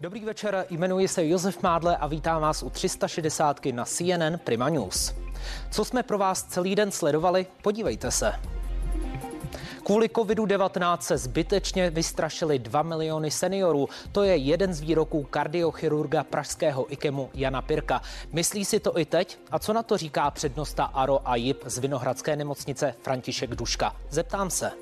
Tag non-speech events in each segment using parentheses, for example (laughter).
Dobrý večer, jmenuji se Josef Mádle a vítám vás u 360 na CNN Prima News. Co jsme pro vás celý den sledovali, podívejte se. Kvůli covidu-19 se zbytečně vystrašili 2 miliony seniorů. To je jeden z výroků kardiochirurga pražského IKEMu Jana Pirka. Myslí si to i teď? A co na to říká přednosta Aro a Jip z Vinohradské nemocnice František Duška? Zeptám se.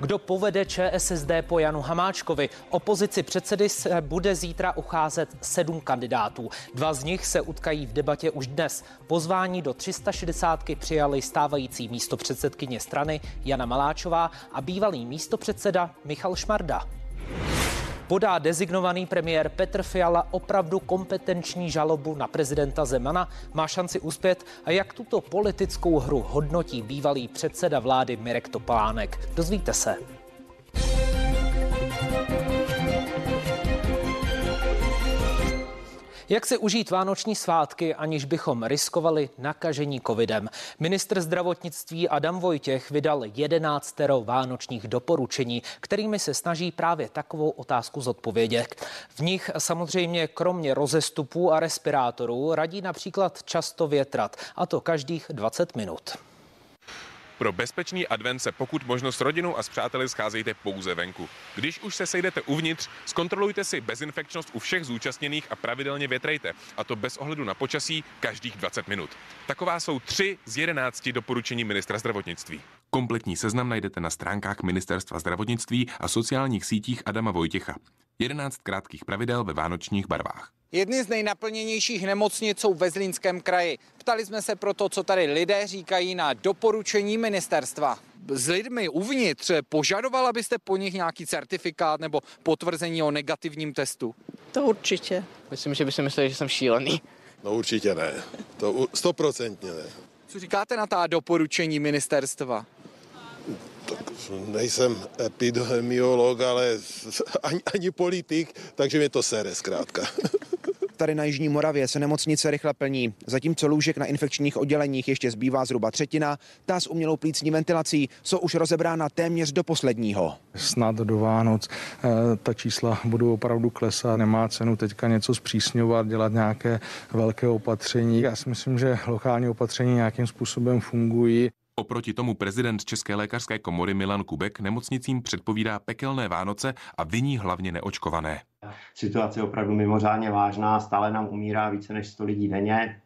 Kdo povede ČSSD po Janu Hamáčkovi? Opozici předsedy se bude zítra ucházet sedm kandidátů. Dva z nich se utkají v debatě už dnes. Pozvání do 360 přijali stávající místo předsedkyně strany Jana Maláčová a bývalý místopředseda Michal Šmarda. Podá dezignovaný premiér Petr Fiala opravdu kompetenční žalobu na prezidenta Zemana? Má šanci uspět? A jak tuto politickou hru hodnotí bývalý předseda vlády Mirek Topolánek? Dozvíte se. Jak si užít vánoční svátky, aniž bychom riskovali nakažení covidem? Ministr zdravotnictví Adam Vojtěch vydal 11 vánočních doporučení, kterými se snaží právě takovou otázku zodpovědět. V nich samozřejmě kromě rozestupů a respirátorů radí například často větrat, a to každých 20 minut. Pro bezpečný advent se pokud možno s rodinou a s přáteli scházejte pouze venku. Když už se sejdete uvnitř, zkontrolujte si bezinfekčnost u všech zúčastněných a pravidelně větrejte, a to bez ohledu na počasí každých 20 minut. Taková jsou tři z jedenácti doporučení ministra zdravotnictví. Kompletní seznam najdete na stránkách Ministerstva zdravotnictví a sociálních sítích Adama Vojtěcha. 11 krátkých pravidel ve vánočních barvách. Jedny z nejnaplněnějších nemocnic jsou ve Zlínském kraji. Ptali jsme se proto, co tady lidé říkají na doporučení ministerstva. S lidmi uvnitř požadovala byste po nich nějaký certifikát nebo potvrzení o negativním testu? To určitě. Myslím, že by si mysleli, že jsem šílený. No určitě ne. To stoprocentně ne. Co říkáte na ta doporučení ministerstva? Tak nejsem epidemiolog, ale ani, ani politik, takže mě to sere zkrátka. Tady na Jižní Moravě se nemocnice rychle plní. Zatímco lůžek na infekčních odděleních ještě zbývá zhruba třetina, ta s umělou plícní ventilací jsou už rozebrána téměř do posledního. Snad do Vánoc eh, ta čísla budou opravdu klesat, nemá cenu teďka něco zpřísňovat, dělat nějaké velké opatření. Já si myslím, že lokální opatření nějakým způsobem fungují. Oproti tomu prezident České lékařské komory Milan Kubek nemocnicím předpovídá pekelné Vánoce a viní hlavně neočkované. Situace je opravdu mimořádně vážná, stále nám umírá více než 100 lidí denně.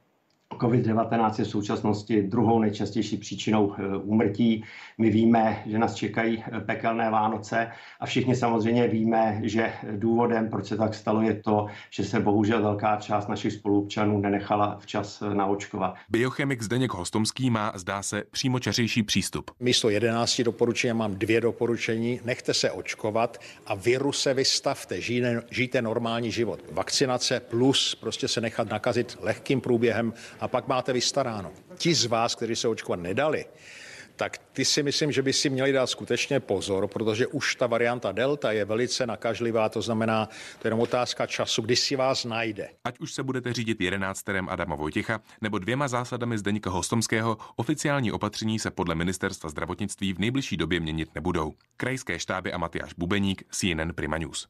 COVID-19 je v současnosti druhou nejčastější příčinou eh, úmrtí. My víme, že nás čekají eh, pekelné Vánoce a všichni samozřejmě víme, že důvodem, proč se tak stalo, je to, že se bohužel velká část našich spoluobčanů nenechala včas eh, naočkovat. Biochemik Zdeněk Hostomský má, zdá se, přímočařejší přístup. Místo 11 doporučení mám dvě doporučení. Nechte se očkovat a viru se vystavte, žijte, žijte normální život. Vakcinace plus prostě se nechat nakazit lehkým průběhem a pak máte vystaráno. Ti z vás, kteří se očkovat nedali, tak ty si myslím, že by si měli dát skutečně pozor, protože už ta varianta Delta je velice nakažlivá, to znamená, to je jenom otázka času, kdy si vás najde. Ať už se budete řídit 11. Adama Vojtěcha nebo dvěma zásadami Zdeníka Hostomského, oficiální opatření se podle ministerstva zdravotnictví v nejbližší době měnit nebudou. Krajské štáby a Matyáš Bubeník, CNN Prima News.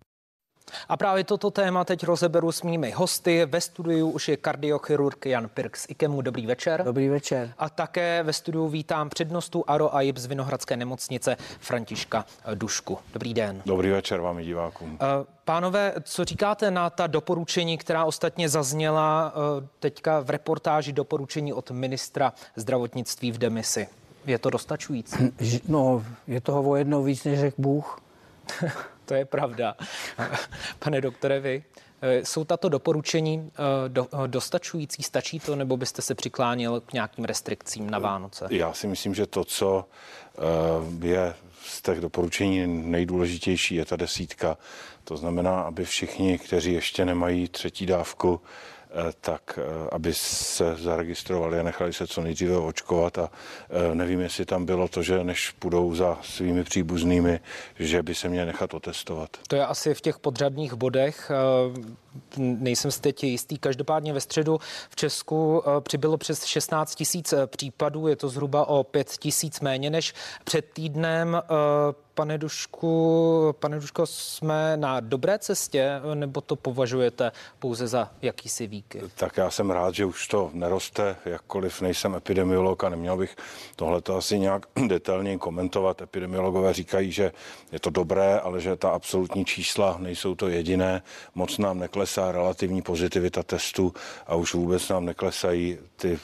A právě toto téma teď rozeberu s mými hosty. Ve studiu už je kardiochirurg Jan Pirk z IKEMu. Dobrý večer. Dobrý večer. A také ve studiu vítám přednostu Aro Aib z Vinohradské nemocnice Františka Dušku. Dobrý den. Dobrý večer vám i divákům. Eh, pánové, co říkáte na ta doporučení, která ostatně zazněla eh, teďka v reportáži doporučení od ministra zdravotnictví v demisi? Je to dostačující? No, je toho o jednou víc, než řekl Bůh. (laughs) To je pravda. (laughs) Pane doktore, vy, eh, jsou tato doporučení eh, eh, dostačující? Stačí to, nebo byste se přiklánil k nějakým restrikcím na Vánoce? Já si myslím, že to, co je z těch doporučení nejdůležitější, je ta desítka. To znamená, aby všichni, kteří ještě nemají třetí dávku, tak eh, aby se zaregistrovali a nechali se co nejdříve očkovat a eh, nevím, jestli tam bylo to, že než půjdou za svými příbuznými, že by se měli nechat otestovat. To je asi v těch podřadních bodech. Nejsem si teď jistý. Každopádně ve středu v Česku eh, přibylo přes 16 tisíc případů, je to zhruba o 5 tisíc méně než před týdnem. Pane Dušku, pane Duško, jsme na dobré cestě, nebo to považujete pouze za jakýsi výky? Tak já jsem rád, že už to neroste, jakkoliv nejsem epidemiolog a neměl bych tohle asi nějak (clears throat) detailně komentovat. Epidemiologové říkají, že je to dobré, ale že ta absolutní čísla nejsou to jediné. Moc nám neklesá relativní pozitivita testu a už vůbec nám neklesají ty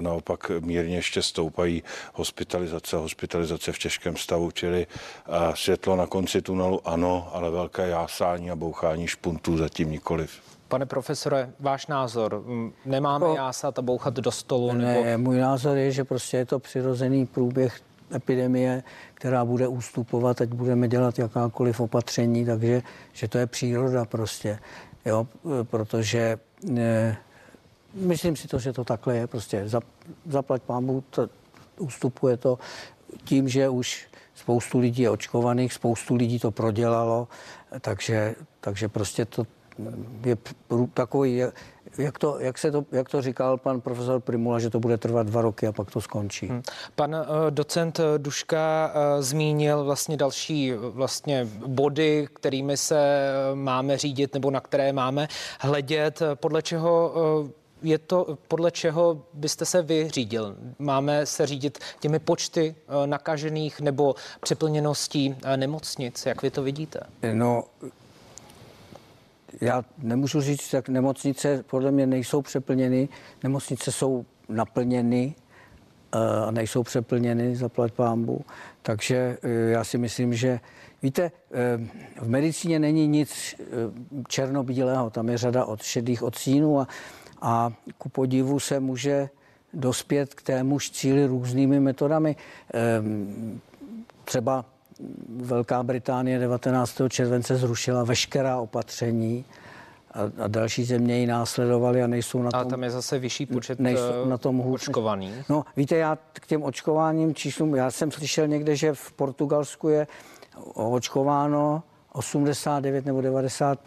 naopak mírně ještě stoupají hospitalizace, hospitalizace v těžkém stavu, čili světlo na konci tunelu ano, ale velké jásání a bouchání špuntů zatím nikoliv. Pane profesore, váš názor, nemáme jako, jásat a bouchat do stolu? Ne, nebo... můj názor je, že prostě je to přirozený průběh epidemie, která bude ústupovat, ať budeme dělat jakákoliv opatření, takže že to je příroda prostě, jo, protože ne, myslím si to, že to takhle je, prostě zaplať pámu, to, ústupuje to tím, že už spoustu lidí je očkovaných, spoustu lidí to prodělalo, takže, takže prostě to je takový, jak to, jak, se to, jak to říkal pan profesor Primula, že to bude trvat dva roky a pak to skončí. Hmm. Pan uh, docent Duška uh, zmínil vlastně další vlastně body, kterými se máme řídit nebo na které máme hledět, podle čeho je to, podle čeho byste se vy řídil? Máme se řídit těmi počty eh, nakažených nebo přeplněností eh, nemocnic? Jak vy to vidíte? No, já nemůžu říct, jak nemocnice podle mě nejsou přeplněny. Nemocnice jsou naplněny eh, a nejsou přeplněny, zaplať pámbu. Takže já si myslím, že Víte, v medicíně není nic černobílého, tam je řada od šedých odstínů a a ku podivu se může dospět k témuž cíli různými metodami. Třeba Velká Británie 19. července zrušila veškerá opatření a, a další země ji následovaly a nejsou na tom... A tam je zase vyšší počet nejsou na tom hůř. očkovaných. No, víte, já k těm očkováním číslům, já jsem slyšel někde, že v Portugalsku je očkováno 89 nebo 90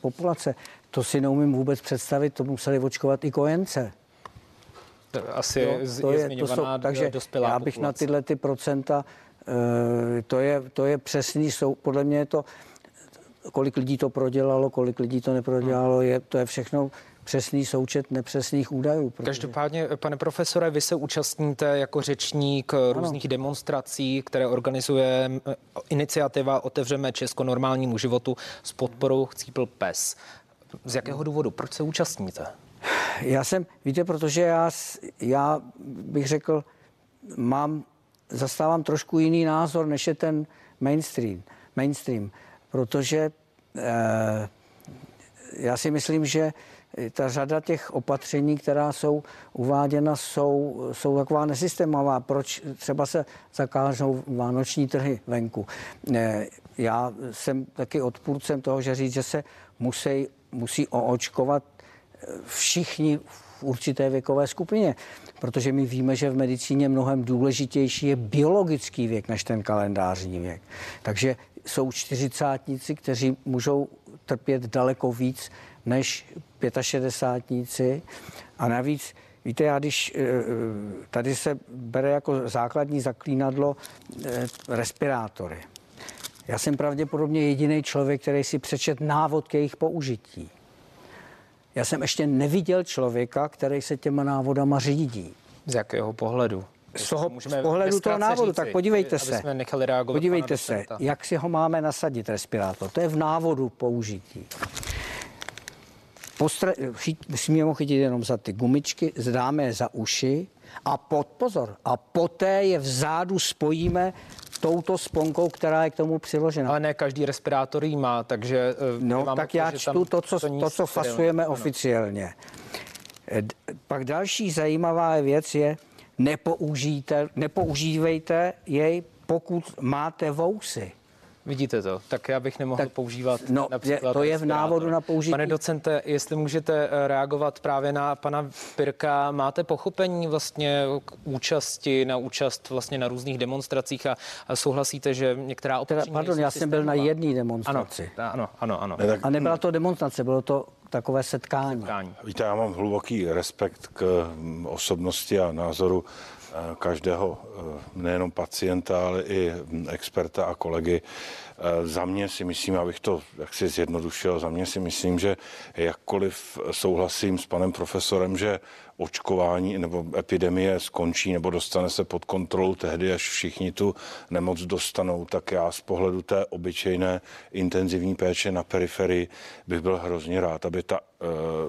populace. To si neumím vůbec představit, to museli očkovat i kojence. Asi jo, to je, je to jsou, takže dospělá já bych populace. na tyhle ty procenta, to, je, to je přesný, jsou, podle mě je to, kolik lidí to prodělalo, kolik lidí to neprodělalo, je, to je všechno přesný součet nepřesných údajů. Protože... Každopádně, pane profesore, vy se účastníte jako řečník ano. různých demonstrací, které organizuje eh, iniciativa Otevřeme Česko normálnímu životu s podporou Chcípl PES. Z jakého důvodu? Proč se účastníte? Já jsem, víte, protože já, já bych řekl, mám, zastávám trošku jiný názor, než je ten mainstream, mainstream protože eh, já si myslím, že ta řada těch opatření, která jsou uváděna, jsou, jsou taková nesystémová. Proč třeba se zakážou vánoční trhy venku? Eh, já jsem taky odpůrcem toho, že říct, že se musí musí oočkovat eh, všichni v určité věkové skupině, protože my víme, že v medicíně mnohem důležitější je biologický věk než ten kalendářní věk. Takže jsou čtyřicátníci, kteří můžou trpět daleko víc než pětašedesátníci a navíc Víte, já když eh, eh, tady se bere jako základní zaklínadlo respirátory. Já jsem pravděpodobně jediný člověk, který si přečet návod k jejich použití. Já jsem ještě neviděl člověka, který se těma návodama řídí. Z jakého pohledu? Z, toho, z pohledu toho návodu, říci, tak podívejte se. Podívejte se, jak si ho máme nasadit, respirátor. To je v návodu použití. Postra- musíme ho chytit jenom za ty gumičky, zdáme je za uši a pod pozor. A poté je vzadu spojíme touto sponkou, která je k tomu přiložena. Ale ne každý respirátor jí má, takže... Eh, no, tak já čtu to, co, to, to, co fasujeme ano. oficiálně. Eh, pak další zajímavá věc je, nepoužijte, nepoužívejte jej, pokud máte vousy. Vidíte to, tak já bych nemohl tak, používat no, například to je v návodu na použití. Pane docente, jestli můžete eh, reagovat právě na pana Pirka, máte pochopení vlastně k účasti, na účast vlastně na různých demonstracích a, a souhlasíte, že některá opatření... Pardon, já jsem byl na jedné demonstraci. Ano, ano, ano. ano. Ne, tak... A nebyla to demonstrace, bylo to takové setkání. setkání. Víte, já mám hluboký respekt k mm, osobnosti a názoru každého, eh, nejenom pacienta, ale i mm, experta a kolegy. Eh, za mě si myslím, abych to jaksi zjednodušil, za mě si myslím, že jakkoliv souhlasím s panem profesorem, že očkování nebo epidemie skončí nebo dostane se pod kontrolu tehdy, až všichni tu nemoc dostanou, tak já z pohledu té obyčejné intenzivní péče na periferii bych byl hrozně rád, aby ta, eh,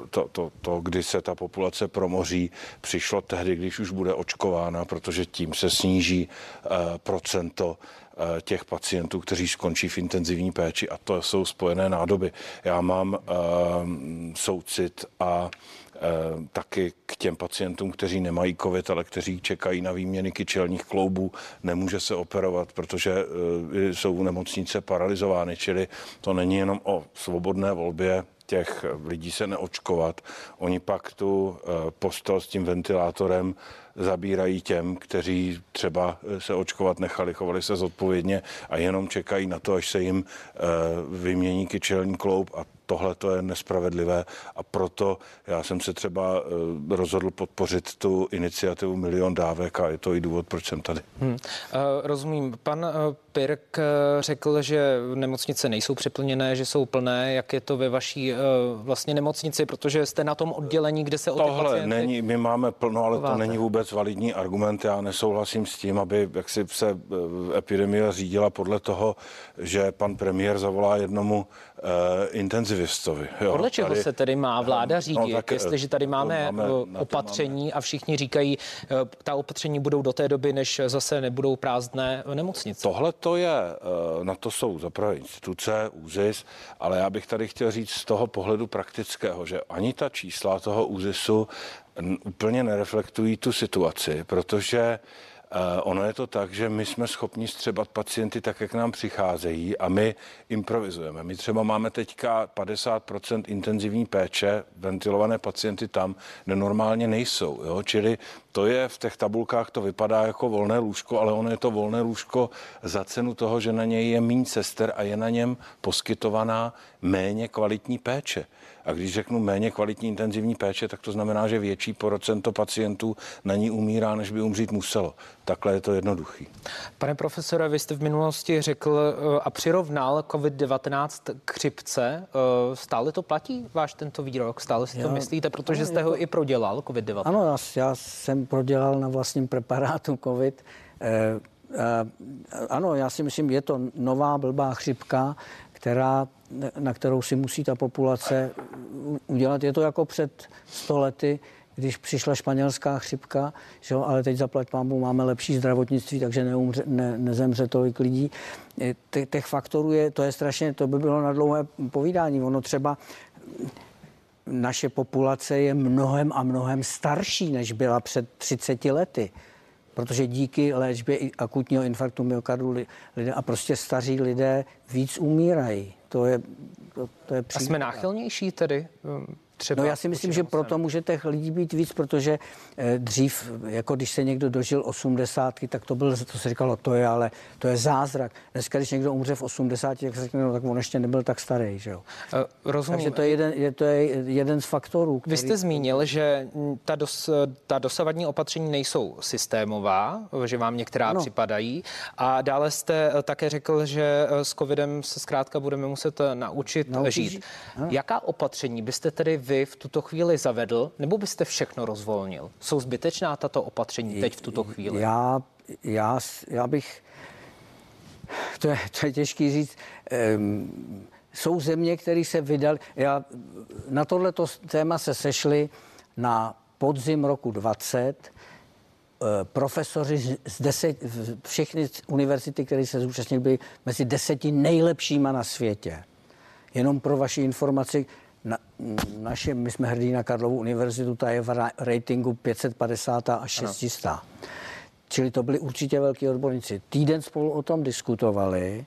to, to, to, kdy se ta populace promoří, přišlo tehdy, když už bude očkována, protože tím se sníží eh, procento Eh, těch pacientů, kteří skončí v intenzivní péči a to jsou spojené nádoby. Já mám soucit a taky k těm pacientům, kteří nemají covid, ale kteří čekají na výměny kyčelních kloubů, nemůže se operovat, protože jsou nemocnice paralizovány, čili to není jenom o svobodné volbě těch lidí se neočkovat. Oni pak tu postel s tím ventilátorem zabírají těm, kteří třeba se očkovat nechali, chovali se zodpovědně a jenom čekají na to, až se jim eh, vymění kyčelní kloub a tohle to je nespravedlivé a proto já jsem se třeba eh, rozhodl podpořit tu iniciativu Milion dávek a je to i důvod, proč jsem tady. Hmm. Uh, rozumím. Pan uh, Pirk řekl, že nemocnice nejsou přeplněné, že jsou plné. Jak je to ve vaší vlastně nemocnici, protože jste na tom oddělení, kde se o Tohle pacienty... není, my máme plno, ale Kováte. to není vůbec validní argument. Já nesouhlasím s tím, aby jak si se epidemie řídila podle toho, že pan premiér zavolá jednomu intenzivistovi. Jo. Podle čeho tady, se tedy má vláda no, řídit? No, tak, Jestliže tady máme, máme opatření máme. a všichni říkají, ta opatření budou do té doby, než zase nebudou prázdné nemocnice. Tohle to je, na to jsou zaprvé instituce, úzis, ale já bych tady chtěl říct z toho pohledu praktického, že ani ta čísla toho úzisu úplně nereflektují tu situaci, protože Eh, ono je to tak, že my jsme schopni střebat pacienty tak, jak nám přicházejí a my improvizujeme. My třeba máme teďka 50% intenzivní péče, ventilované pacienty tam, kde normálně nejsou. Jo? Čili to je v těch tabulkách, to vypadá jako volné lůžko, ale ono je to volné lůžko za cenu toho, že na něj je méně sester a je na něm poskytovaná méně kvalitní péče. A když řeknu méně kvalitní intenzivní péče, tak to znamená, že větší procento pacientů na ní umírá, než by umřít muselo. Takhle je to jednoduchý. Pane profesore, vy jste v minulosti řekl eh, a přirovnal COVID-19 k chřipce. Eh, stále to platí, váš tento výrok? Stále si já, to myslíte, protože jste ho i prodělal, COVID-19? Ano, já, já jsem prodělal na vlastním preparátu COVID. Eh, ano, já si myslím, je to nová blbá chřipka, která, na kterou si musí ta populace udělat. Je to jako před stolety, když přišla španělská chřipka, že jo, ale teď zaplať pámu máme lepší zdravotnictví, takže neumře, ne, nezemře tolik lidí. Těch faktorů je, to je strašně, to by bylo na dlouhé povídání. Ono třeba naše populace je mnohem a mnohem starší, než byla před 30 lety protože díky léčbě akutního infarktu myokardu lidé a prostě staří lidé víc umírají. To je, to, to je A jsme náchylnější tedy? Třeba no já si myslím, že proto může těch lidí být víc, protože eh, dřív, jako když se někdo dožil 80, tak to bylo, to se říkalo, to je ale, to je zázrak. Dneska, když někdo umře v 80, tak se řekne, no, tak on ještě nebyl tak starý, že jo. Uh, rozumím. Takže to je jeden, je, to je jeden z faktorů. Který... Vy jste zmínil, že ta, dos, ta dosavadní opatření nejsou systémová, že vám některá no. připadají. A dále jste eh, také řekl, že s covidem se zkrátka budeme muset naučit, naučit žít. No. Jaká opatření byste tedy vy v tuto chvíli zavedl, nebo byste všechno rozvolnil? Jsou zbytečná tato opatření teď v tuto chvíli? Já, já, já bych, to je, to je těžký říct, um, jsou země, které se vydali, já, na tohleto téma se sešli na podzim roku 20 eh, profesoři z deset, všechny univerzity, které se zúčastnili, byly mezi deseti nejlepšíma na světě. Jenom pro vaši informaci, na, naše, my jsme hrdí na Karlovu univerzitu, ta je v ratingu 550 a 600. Ano. Čili to byli určitě velký odborníci. Týden spolu o tom diskutovali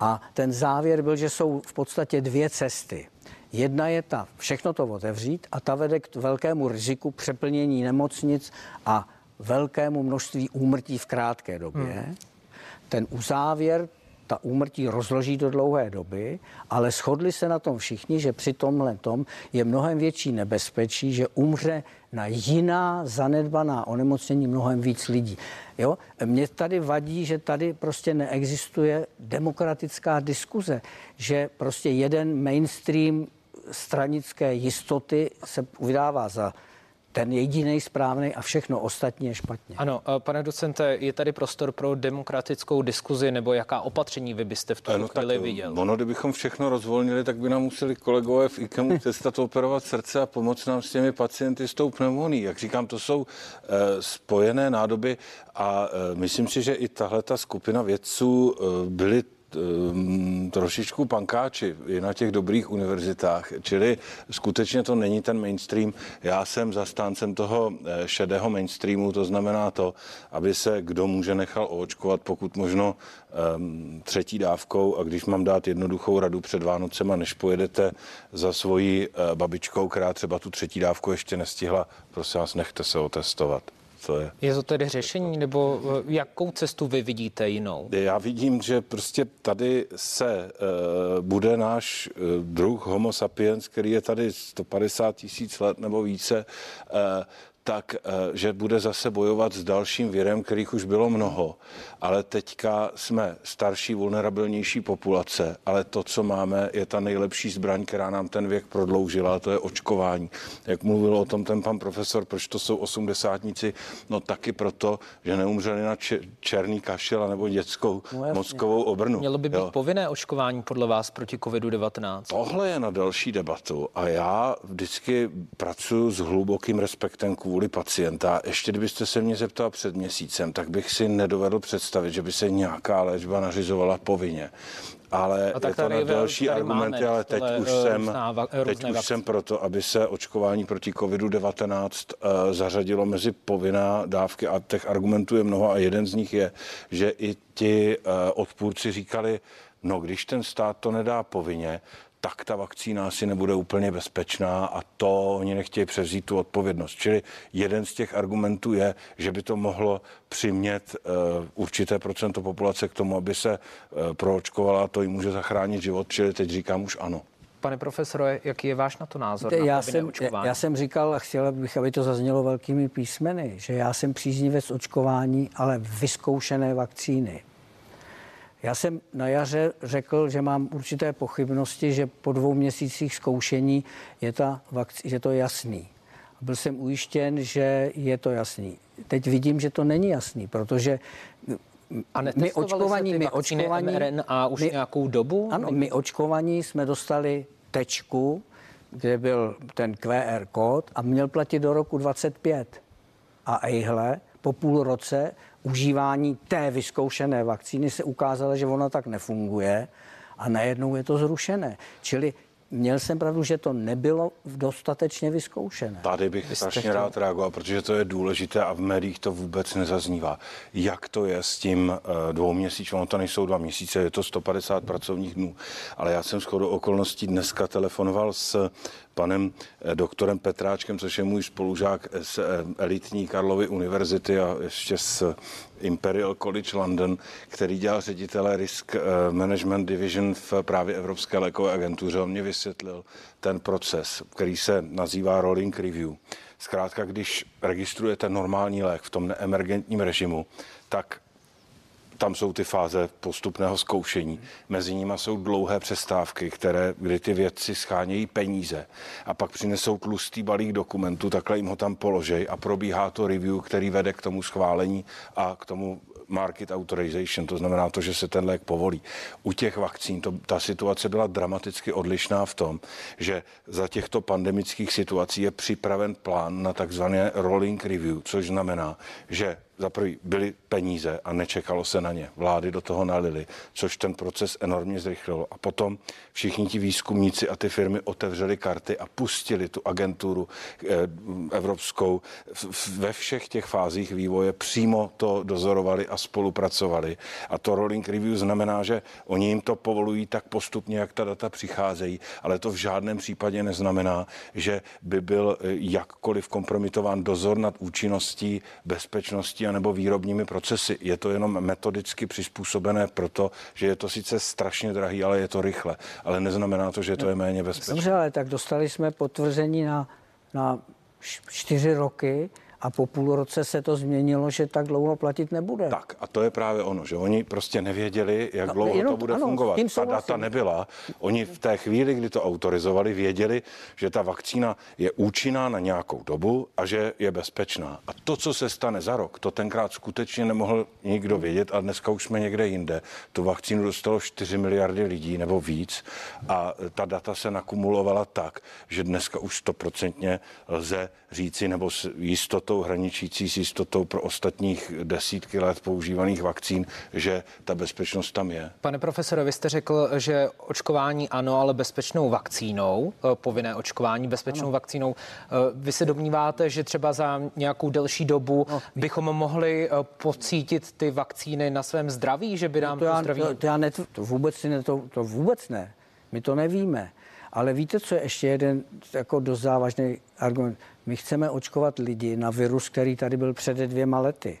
A ten závěr byl, že jsou v podstatě dvě cesty. Jedna je ta, všechno to otevřít a ta vede k velkému riziku přeplnění nemocnic a velkému množství úmrtí v krátké době. Hmm. Ten uzávěr ta úmrtí rozloží do dlouhé doby, ale shodli se na tom všichni, že při tomhle tom je mnohem větší nebezpečí, že umře na jiná zanedbaná onemocnění mnohem víc lidí. Jo? Mně tady vadí, že tady prostě neexistuje demokratická diskuze, že prostě jeden mainstream stranické jistoty se vydává za ten jediný správný a všechno ostatní je špatně. Ano, pane docente, je tady prostor pro demokratickou diskuzi nebo jaká opatření vy byste v tuto chvíli tak, viděl? Ono, kdybychom všechno rozvolnili, tak by nám museli kolegové v IKEMu přestat operovat srdce a pomoct nám s těmi pacienty s tou pneumoní. Jak říkám, to jsou e, spojené nádoby a e, myslím si, že i tahle ta skupina vědců e, byly trošičku pankáči i na těch dobrých univerzitách, čili skutečně to není ten mainstream. Já jsem zastáncem toho eh, šedého mainstreamu, to znamená to, aby se kdo může nechal oočkovat, pokud možno um, třetí dávkou a když mám dát jednoduchou radu před Vánocema, než pojedete za svojí uh, babičkou, která třeba tu třetí dávku ještě nestihla, prosím vás, nechte se otestovat co je. Je to tedy řešení, nebo eh, jakou cestu vy vidíte jinou? Já vidím, že prostě tady se uh, bude náš uh, druh Homo sapiens, který je tady 150 tisíc let nebo více, uh, tak, eh, že bude zase bojovat s dalším virem, kterých už bylo mnoho. Ale teďka jsme starší, vulnerabilnější populace, ale to, co máme, je ta nejlepší zbraň, která nám ten věk prodloužila, a to je očkování. Jak mluvil o tom ten pan profesor, proč to jsou osmdesátníci, no taky proto, že neumřeli na černý kašel nebo dětskou no, mozkovou obrnu. Mělo by být jo. povinné očkování podle vás proti COVID-19? Tohle je na další debatu a já vždycky pracuji s hlubokým respektem kvůli kvůli pacienta. Ještě kdybyste se mě zeptal před měsícem, tak bych si nedovedl představit, že by se nějaká léčba nařizovala povinně. Ale je to na další argumenty, ale teď už jsem, teď už jsem proto, aby se očkování proti COVID-19 uh, zařadilo mezi povinná dávky a těch argumentů je mnoho a jeden z nich je, že i ti uh, odpůrci říkali, no když ten stát to nedá povinně, tak ta vakcína asi nebude úplně bezpečná a to oni nechtějí převzít tu odpovědnost. Čili jeden z těch argumentů je, že by to mohlo přimět uh, určité procento populace k tomu, aby se uh, proočkovala, to jim může zachránit život, čili teď říkám už ano. Pane profesore, jaký je váš na to názor? Já, na jsem, já jsem říkal a chtěl bych, aby to zaznělo velkými písmeny, že já jsem příznivec očkování, ale vyzkoušené vakcíny. Já jsem na jaře řekl, že mám určité pochybnosti, že po dvou měsících zkoušení je, ta vakc- že to jasný. Byl jsem ujištěn, že je to jasný. Teď vidím, že to není jasný, protože a my očkovaní, my očkovaní, a už my, nějakou dobu? Ano, my očkovaní jsme dostali tečku, kde byl ten QR kód a měl platit do roku 25. A ejhle, po půl roce užívání té vyzkoušené vakcíny se ukázalo, že ona tak nefunguje a najednou je to zrušené. Čili Měl jsem pravdu, že to nebylo dostatečně vyzkoušené. Tady bych strašně chtěl... rád reagoval, protože to je důležité a v médiích to vůbec nezaznívá. Jak to je s tím uh, dvou měsíců, ono to nejsou dva měsíce, je to 150 pracovních dnů, ale já jsem shodou okolností dneska telefonoval s panem eh, doktorem Petráčkem, což je můj spolužák z eh, elitní Karlovy univerzity a ještě z Imperial College London, který dělal ředitele Risk eh, Management Division v právě Evropské lékové agentuře. On mě vysvětlil ten proces, který se nazývá rolling review. Zkrátka, když registrujete normální lék v tom neemergentním režimu, tak tam jsou ty fáze postupného zkoušení. Mezi nimi jsou dlouhé přestávky, které, kdy ty vědci schánějí peníze a pak přinesou tlustý balík dokumentů, takhle jim ho tam položej a probíhá to review, který vede k tomu schválení a k tomu market authorization, to znamená to, že se ten lék povolí. U těch vakcín to, ta situace byla dramaticky odlišná v tom, že za těchto pandemických situací je připraven plán na takzvané rolling review, což znamená, že za prvý byly peníze a nečekalo se na ně. Vlády do toho nalily, což ten proces enormně zrychlilo. A potom všichni ti výzkumníci a ty firmy otevřeli karty a pustili tu agenturu eh, evropskou ve všech těch fázích vývoje přímo to dozorovali a spolupracovali. A to rolling review znamená, že oni jim to povolují tak postupně, jak ta data přicházejí, ale to v žádném případě neznamená, že by byl eh, jakkoliv kompromitován dozor nad účinností, bezpečností anebo výrobními procesy. Je to jenom metodicky přizpůsobené proto, že je to sice strašně drahý, ale je to rychle. Ale neznamená to, že to je méně bezpečné. Dobře, ale tak dostali jsme potvrzení na, na čtyři roky a po půl roce se to změnilo, že tak dlouho platit nebude. Tak a to je právě ono, že oni prostě nevěděli, jak no, dlouho to bude ano, fungovat. Ta data nebyla. Oni v té chvíli, kdy to autorizovali, věděli, že ta vakcína je účinná na nějakou dobu a že je bezpečná. A to, co se stane za rok, to tenkrát skutečně nemohl nikdo vědět a dneska už jsme někde jinde. Tu vakcínu dostalo 4 miliardy lidí nebo víc a ta data se nakumulovala tak, že dneska už stoprocentně lze říci nebo s jistotou hraničící s jistotou pro ostatních desítky let používaných vakcín, že ta bezpečnost tam je. Pane profesore, vy jste řekl, že očkování ano, ale bezpečnou vakcínou, eh, povinné očkování bezpečnou ano. vakcínou. Eh, vy se domníváte, že třeba za nějakou delší dobu no. bychom mohli eh, pocítit ty vakcíny na svém zdraví, že by nám no to, to zdraví... To, to, já ne, to vůbec ne, to, to vůbec ne. My to nevíme. Ale víte, co je ještě jeden jako dost závažný argument? My chceme očkovat lidi na virus, který tady byl před dvěma lety.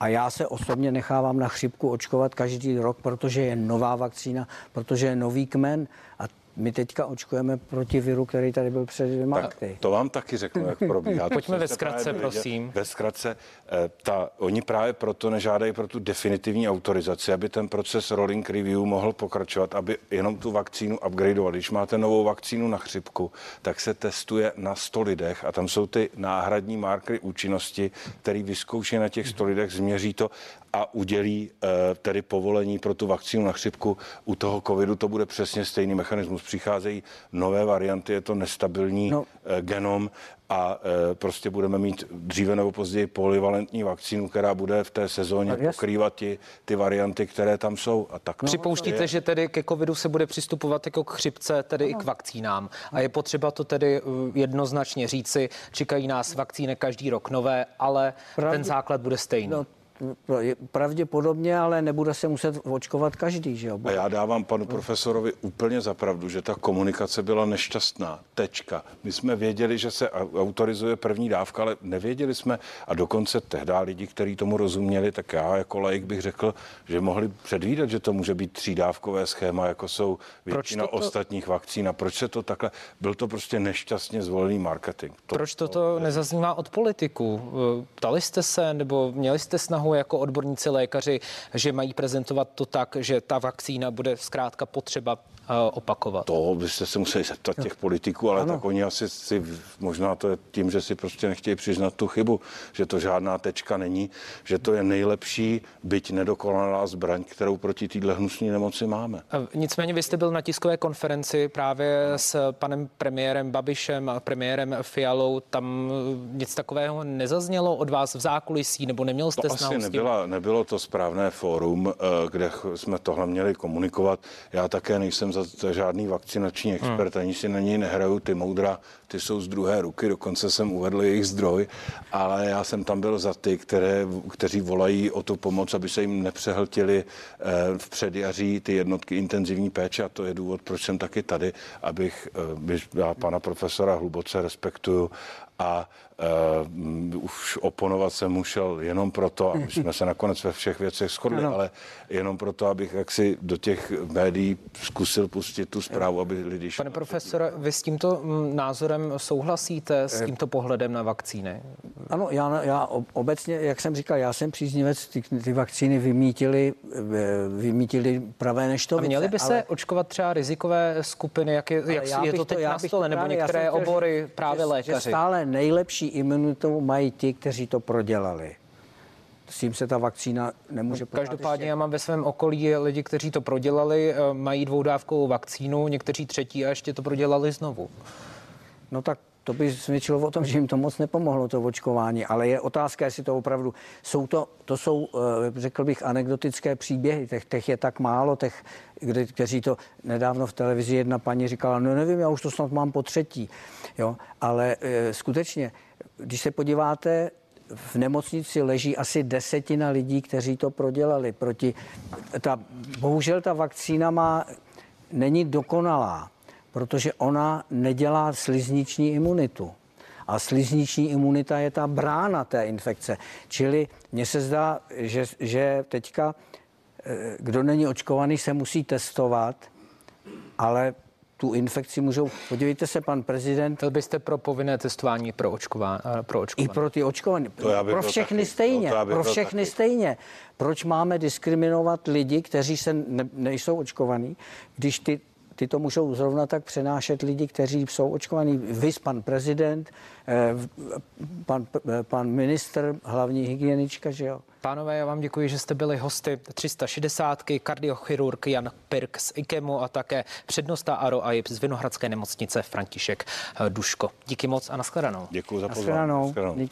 A já se osobně nechávám na chřipku očkovat každý rok, protože je nová vakcína, protože je nový kmen a my teďka očkujeme proti viru, který tady byl před dvěma tak lety. To vám taky řeknu, jak probíhá. (laughs) Pojďme ve zkratce, prosím. Ve zkratce, eh, ta, oni právě proto nežádají pro tu definitivní autorizaci, aby ten proces rolling review mohl pokračovat, aby jenom tu vakcínu upgradeovali. Když máte novou vakcínu na chřipku, tak se testuje na 100 lidech a tam jsou ty náhradní markery účinnosti, který vyzkouší na těch 100 lidech, změří to a udělí eh, tedy povolení pro tu vakcínu na chřipku. U toho covidu to bude přesně stejný mechanismus. Přicházejí nové varianty, je to nestabilní no. Eh, genom a e, prostě budeme mít dříve nebo později polivalentní vakcínu, která bude v té sezóně pokrývat ty, ty varianty, které tam jsou. A tak no, Připouštíte, je. že tedy ke covidu se bude přistupovat jako k chřipce, tedy no. i k vakcínám. A je potřeba to tedy jednoznačně říci, čekají nás vakcíny každý rok nové, ale Pravdě, ten základ bude stejný. No, Pravděpodobně, ale nebude se muset očkovat každý, že jo? A já dávám panu profesorovi úplně za pravdu, že ta komunikace byla nešťastná. Tečka. My jsme věděli, že se autorizuje první dávka, ale nevěděli jsme a dokonce tehdy lidi, kteří tomu rozuměli, tak já jako laik bych řekl, že mohli předvídat, že to může být třídávkové schéma, jako jsou většina toto... ostatních vakcín. A proč se to takhle? Byl to prostě nešťastně zvolený marketing. To, proč toto to nezaznívá od politiků? Ptali jste se nebo měli jste snahu jako odborníci lékaři, že mají prezentovat to tak, že ta vakcína bude zkrátka potřeba eh, opakovat. To byste se museli zeptat těch politiků, ale ano. tak oni asi si, možná to je tím, že si prostě nechtějí přiznat tu chybu, že to žádná tečka není, že to je nejlepší, byť nedokonalá zbraň, kterou proti téhle hnusné nemoci máme. Eh, nicméně vy jste byl na tiskové konferenci právě s panem premiérem Babišem a premiérem Fialou. Tam eh, nic takového nezaznělo od vás v zákulisí, nebo neměl jste to asi nebyla, nebylo to správné fórum, eh, kde jsme tohle měli komunikovat. Já také nejsem za, za žádný vakcinační expert, hmm. ani si na něj nehraju ty moudra, ty jsou z druhé ruky, dokonce jsem uvedl jejich zdroj, ale já jsem tam byl za ty, které, kteří volají o tu pomoc, aby se jim nepřehltili eh, v předjaří ty jednotky intenzivní péče a to je důvod, proč jsem taky tady, abych, eh, já pana profesora hluboce respektuju a uh, už oponovat jsem musel jenom proto, aby jsme se nakonec ve všech věcech shodli, ano. ale jenom proto, abych jaksi do těch médií zkusil pustit tu zprávu, aby lidi... Pane profesor, vy s tímto mm, názorem souhlasíte, s eh. tímto pohledem na vakcíny? Ano, já, já obecně, jak jsem říkal, já jsem příznivec, ty, ty vakcíny vymítili, eh, vymítili pravé než to. měli by se ale... očkovat třeba rizikové skupiny, jak je, jak je to teď to, na stole, nebo některé obory právě že, lékaři? Že stále nejlepší imunitu mají ti, kteří to prodělali. S tím se ta vakcína nemůže no, Každopádně já mám ve svém okolí lidi, kteří to prodělali, eh, mají dvoudávkovou vakcínu, někteří třetí a ještě to prodělali znovu. No tak to by svědčilo o tom, že jim to moc nepomohlo, to očkování, ale je otázka, jestli to opravdu jsou to, to jsou, eh, řekl bych, anekdotické příběhy, těch, těch je tak málo, těch, kde, kteří to nedávno v televizi jedna paní říkala, no nevím, já už to snad mám po třetí, jo, ale e, skutečně, když se podíváte, v nemocnici leží asi desetina lidí, kteří to prodělali. Proti, ta, bohužel ta vakcína má, není dokonalá protože ona nedělá slizniční imunitu. A slizniční imunita je ta brána té infekce. Čili mně se zdá, že, že teďka, eh, kdo není očkovaný, se musí testovat, ale tu infekci můžou. Podívejte se, pan prezident. Byl byste pro povinné testování pro, očková, eh, pro očkované? I pro ty očkované. Pro všechny taky. stejně. To pro všechny taky. stejně. Proč máme diskriminovat lidi, kteří se ne, nejsou očkovaní, když ty ty to můžou zrovna tak přenášet lidi, kteří jsou očkovaní. Vys pan prezident, eh, pan, eh, pan minister, hlavní hygienička, že jo. Pánové, já vám děkuji, že jste byli hosty 360, kardiochirurg Jan Pirk z IKEMu a také přednosta Aro a z Vinohradské nemocnice František eh, Duško. Díky moc a nashledanou. Děkuji za pozvání.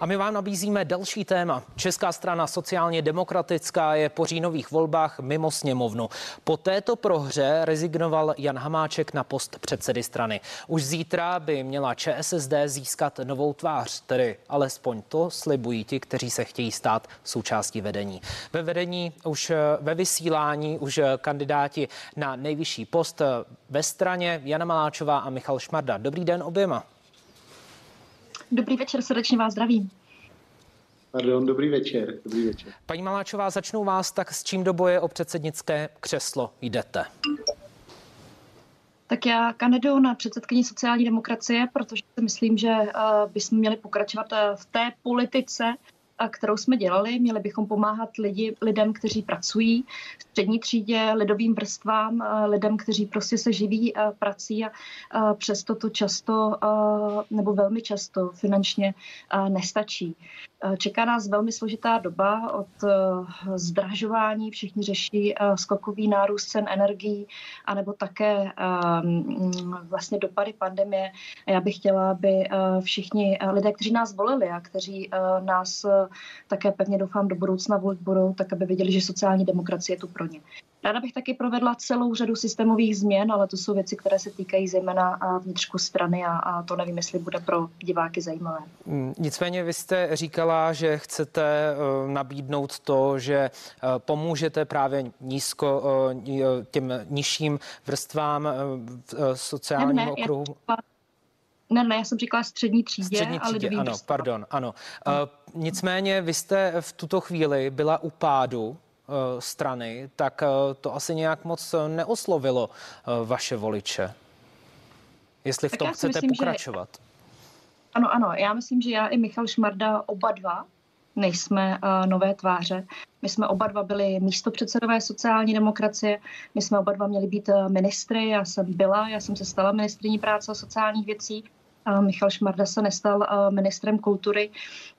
A my vám nabízíme další téma. Česká strana sociálně demokratická je po říjnových volbách mimo sněmovnu. Po této prohře rezignoval Jan Hamáček na post předsedy strany. Už zítra by měla ČSSD získat novou tvář, tedy alespoň to slibují ti, kteří se chtějí stát součástí vedení. Ve vedení už ve vysílání už kandidáti na nejvyšší post ve straně Jana Maláčová a Michal Šmarda. Dobrý den oběma. Dobrý večer, srdečně vás zdravím. Pardon, dobrý večer. Dobrý večer. Paní Maláčová, začnu vás tak, s čím do boje o předsednické křeslo jdete? Tak já kandiduju na předsedkyni sociální demokracie, protože si myslím, že uh, bychom měli pokračovat uh, v té politice, kterou jsme dělali. Měli bychom pomáhat lidi, lidem, kteří pracují v střední třídě, lidovým vrstvám, eh, lidem, kteří prostě se živí eh, prací a přesto to často eh, nebo velmi často finančně nestačí. Čeká nás velmi složitá doba od zdražování, všichni řeší skokový nárůst cen energií, anebo také vlastně dopady pandemie. Já bych chtěla, aby všichni lidé, kteří nás volili a kteří nás také pevně doufám do budoucna volit budou, tak aby viděli, že sociální demokracie je tu pro ně. Ráda bych taky provedla celou řadu systémových změn, ale to jsou věci, které se týkají zejména vnitřku strany a, a to nevím, jestli bude pro diváky zajímavé. Mm, nicméně vy jste říkala, že chcete eh, nabídnout to, že eh, pomůžete právě nízko eh, těm nižším vrstvám v sociálním ne, ne, okruhu. Ne, ne, já jsem říkala střední třídě. Střední třídě, ano, vrstva. pardon, ano. ano. Uh, nicméně vy jste v tuto chvíli byla u pádu uh, strany, tak uh, to asi nějak moc neoslovilo uh, vaše voliče. Jestli tak v tom chcete myslím, pokračovat. Že... Ano, ano, já myslím, že já i Michal Šmarda oba dva nejsme uh, nové tváře. My jsme oba dva byli místopředsedové sociální demokracie, my jsme oba dva měli být ministry, já jsem byla, já jsem se stala ministriní práce a sociálních věcí Michal Šmarda se nestal ministrem kultury,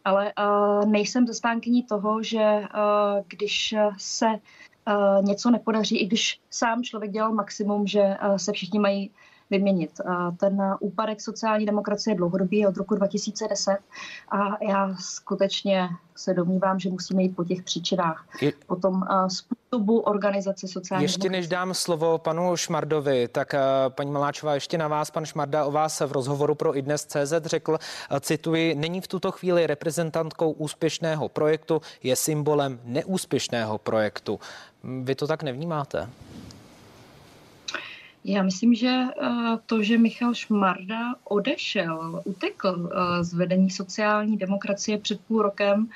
ale nejsem zastánkyní toho, že když se něco nepodaří, i když sám člověk dělal maximum, že se všichni mají vyměnit. Ten úpadek sociální demokracie je dlouhodobý od roku 2010 a já skutečně se domnívám, že musíme jít po těch příčinách. Je... Potom způsobu organizace sociální Ještě než dám slovo panu Šmardovi, tak paní Maláčová, ještě na vás, pan Šmarda o vás v rozhovoru pro CZ řekl, cituji, není v tuto chvíli reprezentantkou úspěšného projektu, je symbolem neúspěšného projektu. Vy to tak nevnímáte? Já myslím, že eh, to, že Michal Šmarda odešel, utekl eh, z vedení sociální demokracie před půl rokem, eh,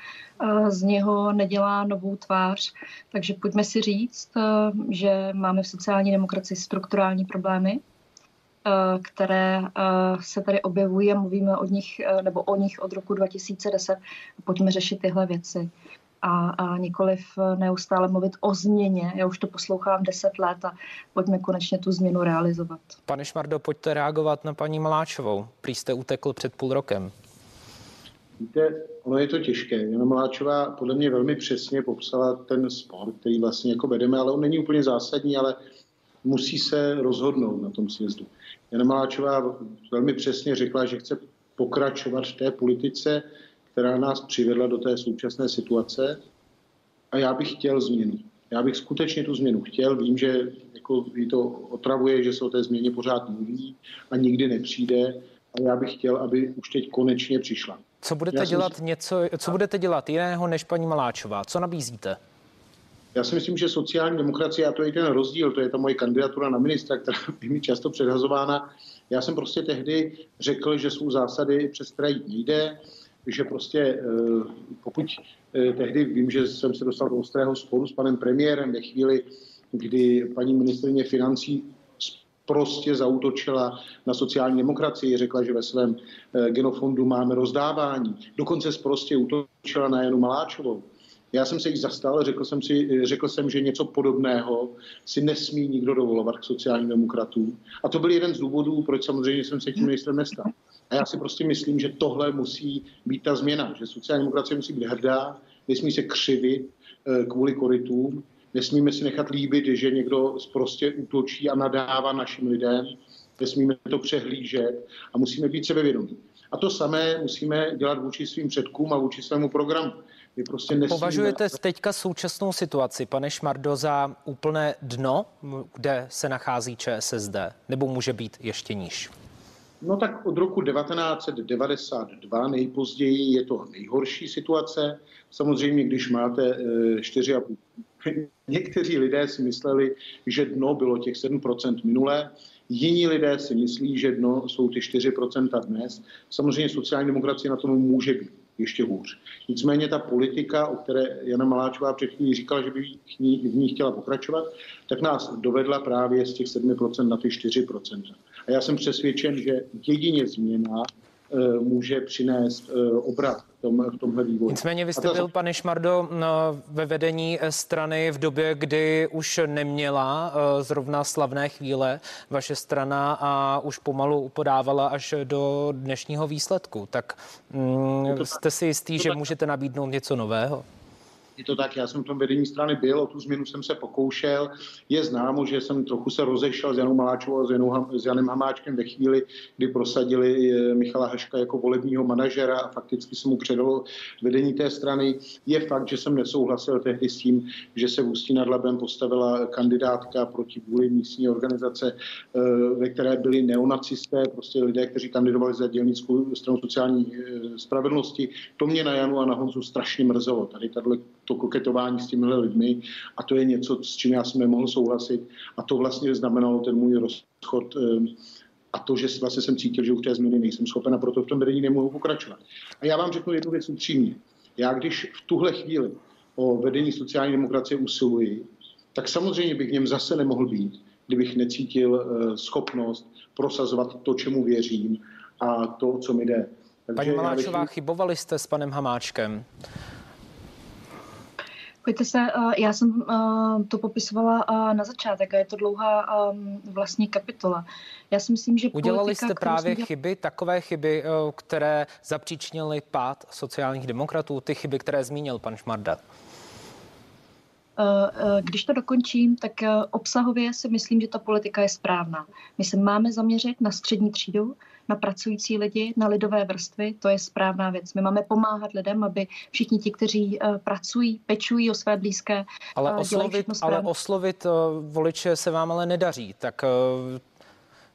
z něho nedělá novou tvář. Takže pojďme si říct, že máme v sociální demokracii strukturální problémy, které se tady objevují a mluvíme o nich, nebo o nich od roku 2010. Pojďme řešit tyhle věci a, a nikoliv neustále mluvit o změně. Já už to poslouchám deset let a pojďme konečně tu změnu realizovat. Pane Šmardo, pojďte reagovat na paní Maláčovou. Prý jste utekl před půl rokem. Víte, ono je to těžké. Jana Maláčová podle mě velmi přesně popsala ten sport, který vlastně jako vedeme, ale on není úplně zásadní, ale musí se rozhodnout na tom sjezdu. Jana Maláčová velmi přesně řekla, že chce pokračovat v té politice, která nás přivedla do té současné situace a já bych chtěl změnu. Já bych skutečně tu změnu chtěl. Vím, že jako jí to otravuje, že se o té změně pořád mluví a nikdy nepřijde. A já bych chtěl, aby už teď konečně přišla. Co budete dělat si... něco, co budete dělat jiného než paní Maláčová? Co nabízíte? Já si myslím, že sociální demokracie, a to je ten rozdíl, to je ta moje kandidatura na ministra, která je mi často předhazována. Já jsem prostě tehdy řekl, že jsou zásady, přes které jít nejde, že prostě eh, pokud eh, tehdy vím, že jsem se dostal do ostrého sporu s panem premiérem ve chvíli, kdy paní ministrině financí prostě zautočila na sociální demokracii, řekla, že ve svém eh, genofondu máme rozdávání. Dokonce prostě útočila na Janu Maláčovou. Já jsem se jí zastal, řekl jsem, si, řekl jsem, že něco podobného si nesmí nikdo dovolovat k sociálním demokratům. A to byl jeden z důvodů, proč samozřejmě jsem se tím ministrem nestal. A já si prostě myslím, že tohle musí být ta změna, že sociální demokracie musí být hrdá, nesmí se křivit eh, kvůli korytům, nesmíme si nechat líbit, že někdo prostě útočí a nadává našim lidem, nesmíme to přehlížet a musíme být sebevědomí. A to samé musíme dělat vůči svým předkům a vůči svému programu. My prostě nesmíme... Považujete teďka současnou situaci, pane Šmardo, za úplné dno, kde se nachází ČSSD, nebo může být ještě níž? No tak od roku 1992 nejpozději je to nejhorší situace. Samozřejmě, když máte 4,5 eh, (laughs) Někteří lidé si mysleli, že dno bylo těch 7% minulé, jiní lidé si myslí, že dno jsou ty 4% dnes. Samozřejmě sociální demokracie na tom může být ještě hůř. Nicméně ta politika, o které Jana Maláčová před chvílí říkala, že by v ní chtěla pokračovat, tak nás dovedla právě z těch 7% na ty 4%. A já jsem přesvědčen, že jedině změna eh, může přinést eh, obrat v, tom, v tomhle vývoji. Nicméně vy jste byl, pane Šmardo, ve vedení eh, strany v době, kdy už neměla zrovna slavné chvíle vaše strana a už pomalu upodávala až do dnešního výsledku. Tak mm, jste si jistý, že můžete nabídnout něco nového? Je to tak, já jsem v tom vedení strany byl, o tu změnu jsem se pokoušel. Je známo, že jsem trochu se rozešel s Janou Maláčovou a s, Janou, s Janem Hamáčkem ve chvíli, kdy prosadili eh, Michala Haška jako volebního manažera a fakticky jsem mu předalo vedení té strany. Je fakt, že jsem nesouhlasil tehdy s tím, že se v Ústí nad Labem postavila kandidátka proti vůli místní organizace, eh, ve které byli neonacisté, prostě lidé, kteří kandidovali za dělnickou stranu sociální eh, spravedlnosti. To mě na Janu a na Honzu strašně mrzelo. Tady tato to koketování s těmihle lidmi a to je něco, s čím já jsem nemohl souhlasit a to vlastně znamenalo ten můj rozchod ehm, a to, že vlastně jsem cítil, že už té změny nejsem schopen a proto v tom vedení nemohu pokračovat. A já vám řeknu jednu věc upřímně. Já když v tuhle chvíli o vedení sociální demokracie usiluji, tak samozřejmě bych v něm zase nemohl být, kdybych necítil uh, schopnost prosazovat to, čemu věřím a to, co mi jde. Takže Paní Maláčová, bych... chybovali jste s panem Hamáčkem. Pojďte se, eh, já jsem eh, to popisovala eh, na začátek a je to dlouhá vlastní kapitola. Já si myslím, že Udělali politika, jste právě dělal... chyby, takové chyby, které zapříčnily pád sociálních demokratů, ty chyby, které zmínil pan Šmarda? Když to dokončím, tak obsahově si myslím, že ta politika je správná. My se máme zaměřit na střední třídu, na pracující lidi, na lidové vrstvy, to je správná věc. My máme pomáhat lidem, aby všichni ti, kteří uh, pracují, pečují o své blízké, ale uh, oslovit, ale oslovit uh, voliče se vám ale nedaří, tak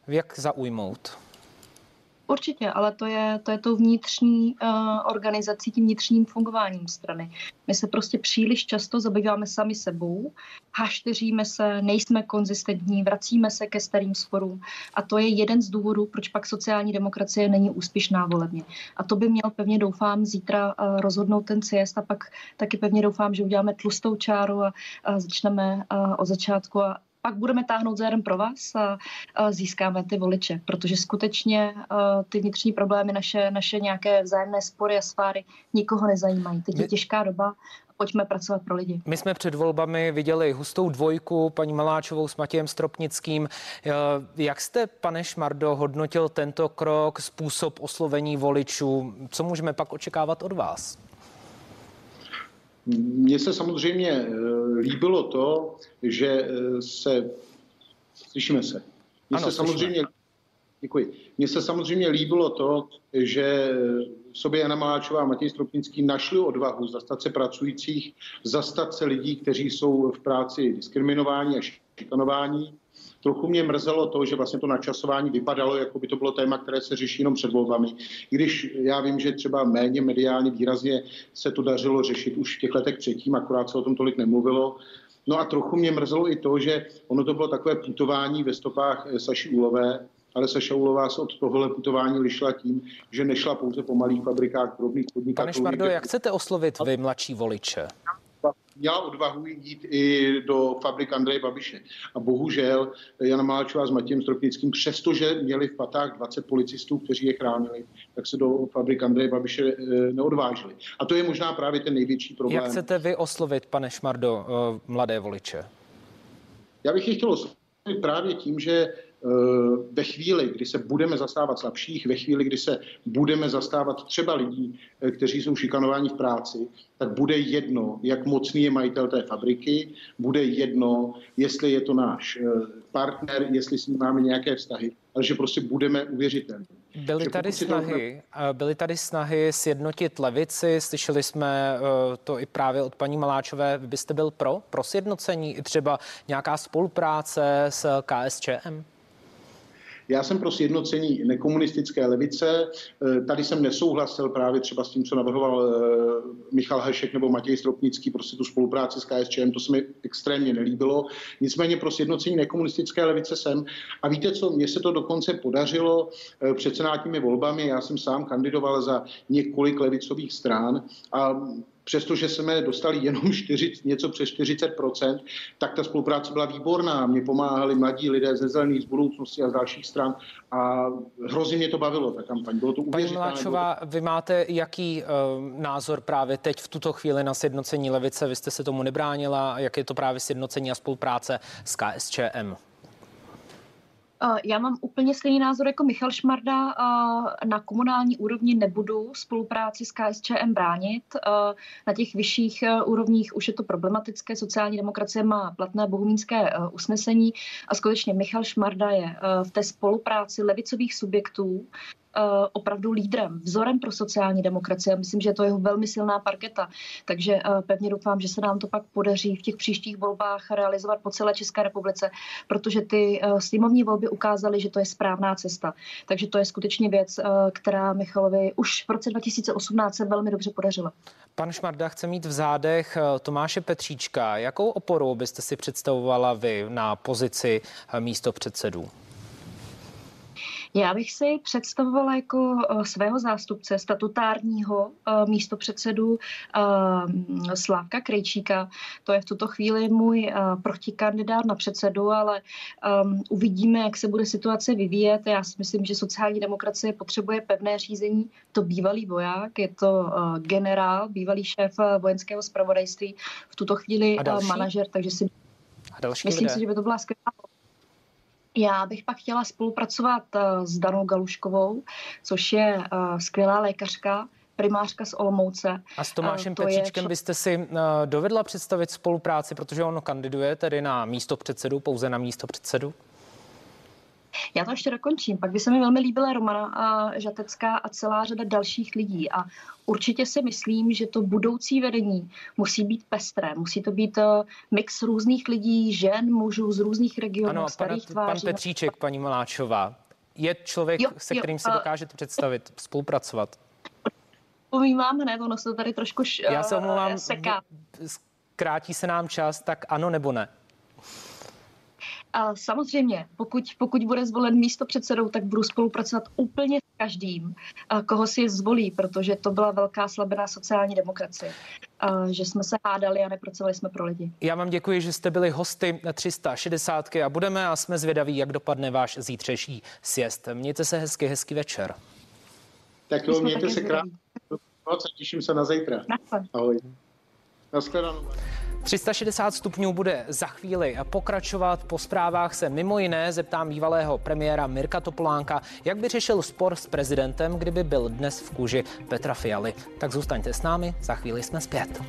jak zaujmout? Určitě, ale to je, to je tou vnitřní uh, organizací, tím vnitřním fungováním strany. My se prostě příliš často zabýváme sami sebou, hašteříme se, nejsme konzistentní, vracíme se ke starým sporům a to je jeden z důvodů, proč pak sociální demokracie není úspěšná volebně. A to by měl pevně doufám zítra uh, rozhodnout ten CST a pak taky pevně doufám, že uděláme tlustou čáru a, a začneme uh, od začátku a pak budeme táhnout za jeden pro vás a, a získáme ty voliče, protože skutečně a, ty vnitřní problémy, naše, naše nějaké vzájemné spory a sváry nikoho nezajímají. Teď je těžká doba pojďme pracovat pro lidi. My jsme před volbami viděli hustou dvojku, paní Maláčovou s Matějem Stropnickým. Eh, jak jste, pane Šmardo, hodnotil tento krok, způsob oslovení voličů? Co můžeme pak očekávat od vás? Mně se samozřejmě eh, líbilo to, že eh, se... Slyšíme se. Mně ano, se samozřejmě... Děkuji. Mně se samozřejmě líbilo to, že sobě Jana Maláčová a Matěj Stropnický našli odvahu zastat se pracujících, zastat se lidí, kteří jsou v práci diskriminováni a šikanování. Trochu mě mrzelo to, že vlastně to načasování vypadalo, jako by to bylo téma, které se řeší jenom před volbami. I když já vím, že třeba méně mediálně výrazně se to dařilo řešit už v těch letech předtím, akorát se o tom tolik nemluvilo. No a trochu mě mrzelo i to, že ono to bylo takové putování ve stopách Saši Úlové, ale Saša Ulová se od tohohle putování lišila tím, že nešla pouze po malých fabrikách drobných podnikatelů. Pane Šmardo, jak chcete oslovit vy mladší voliče? Měla odvahu jít i do fabrik Andreje Babiše. A bohužel Jana Máčová s Matějem Stropnickým, přestože měli v patách 20 policistů, kteří je chránili, tak se do fabrik Andreje Babiše eh, neodvážili. A to je možná právě ten největší problém. Jak chcete vy oslovit, pane Šmardo, eh, mladé voliče? Já bych je chtěl oslovit právě tím, že ve chvíli, kdy se budeme zastávat slabších, ve chvíli, kdy se budeme zastávat třeba lidí, eh, kteří jsou šikanováni v práci, tak bude jedno, jak mocný je majitel té fabriky, bude jedno, jestli je to náš eh, partner, jestli s ním máme nějaké vztahy, ale že prostě budeme uvěřitelní. Byly tady, snahy, byly tady snahy sjednotit levici, slyšeli jsme to i právě od paní Maláčové. Vy byste byl pro, pro sjednocení, i třeba nějaká spolupráce s KSČM? Já jsem pro sjednocení nekomunistické levice. Eh, tady jsem nesouhlasil právě třeba s tím, co navrhoval eh, Michal Hešek nebo Matěj Stropnický, prostě tu spolupráci s KSČM, to se mi extrémně nelíbilo. Nicméně pro sjednocení nekomunistické levice jsem. A víte co, mně se to dokonce podařilo eh, před senátními volbami. Já jsem sám kandidoval za několik levicových stran a přestože jsme dostali jenom 4, něco přes 40%, tak ta spolupráce byla výborná. Mě pomáhali mladí lidé ze zelených, z budoucnosti a z dalších stran a hrozně mě to bavilo, ta kampaň. Bylo to uvěřitelné. Paní Mláčová, vy máte jaký uh, názor právě teď v tuto chvíli na sjednocení levice? Vy jste se tomu nebránila. Jak je to právě sjednocení a spolupráce s KSČM? Já mám úplně stejný názor jako Michal Šmarda. Na komunální úrovni nebudu spolupráci s KSČM bránit. Na těch vyšších úrovních už je to problematické. Sociální demokracie má platné bohumínské usnesení a skutečně Michal Šmarda je v té spolupráci levicových subjektů opravdu lídrem, vzorem pro sociální demokracie. Myslím, že to je jeho velmi silná parketa. Takže eh, pevně doufám, že se nám to pak podaří v těch příštích volbách realizovat po celé České republice, protože ty eh, sněmovní volby ukázaly, že to je správná cesta. Takže to je skutečně věc, která Michalovi už v roce 2018 se velmi dobře podařila. Pan Šmarda chce mít v zádech Tomáše Petříčka. Jakou oporu byste si představovala vy na pozici místo předsedů? Já bych si představovala jako eh, svého zástupce statutárního eh, místo předsedu eh, Slávka Krejčíka. To je v tuto chvíli můj protikandidát na předsedu, ale ehm, uvidíme, jak se bude situace vyvíjet. Já si myslím, že sociální demokracie potřebuje pevné řízení. To bývalý voják, je to generál, bývalý šéf vojenského zpravodajství, v tuto chvíli manažer, takže si myslím lidé? si, že by to byla skvělá já bych pak chtěla spolupracovat eh, s Danou Galuškovou, což je eh, skvělá lékařka, primářka z Olomouce. A s Tomášem uh, Petříčkem je... byste si dovedla představit spolupráci, protože ono kandiduje tedy na místo předsedu, pouze na místo předsedu? Já to ještě dokončím. Pak by se mi velmi líbila Romana a Žatecká a celá řada dalších lidí. A určitě si myslím, že to budoucí vedení musí být pestré. Musí to být uh, mix různých lidí, žen, mužů z různých regionů, ano, starých pan, tváří. Pan Petříček, paní Maláčová, je člověk, jo, se kterým jo, si dokážete představit, spolupracovat? Povím hned, ono se to tady trošku š, Já se omlouvám, seká. Krátí se nám čas, tak ano nebo ne? A samozřejmě, pokud, pokud bude zvolen místo předsedou, tak budu spolupracovat úplně s každým, koho si zvolí, protože to byla velká slabina sociální demokracie. A že jsme se hádali a nepracovali jsme pro lidi. Já vám děkuji, že jste byli hosty 360 a budeme a jsme zvědaví, jak dopadne váš zítřejší sjezd. Mějte se hezky, hezký večer. Tak jo, mějte se krásně. Těším se na zítra. Ahoj. Naschledanou. 360 stupňů bude za chvíli pokračovat. Po zprávách se mimo jiné zeptám bývalého premiéra Mirka Topolánka, jak by řešil spor s prezidentem, kdyby byl dnes v kůži Petra Fialy. Tak zůstaňte s námi, za chvíli jsme zpět.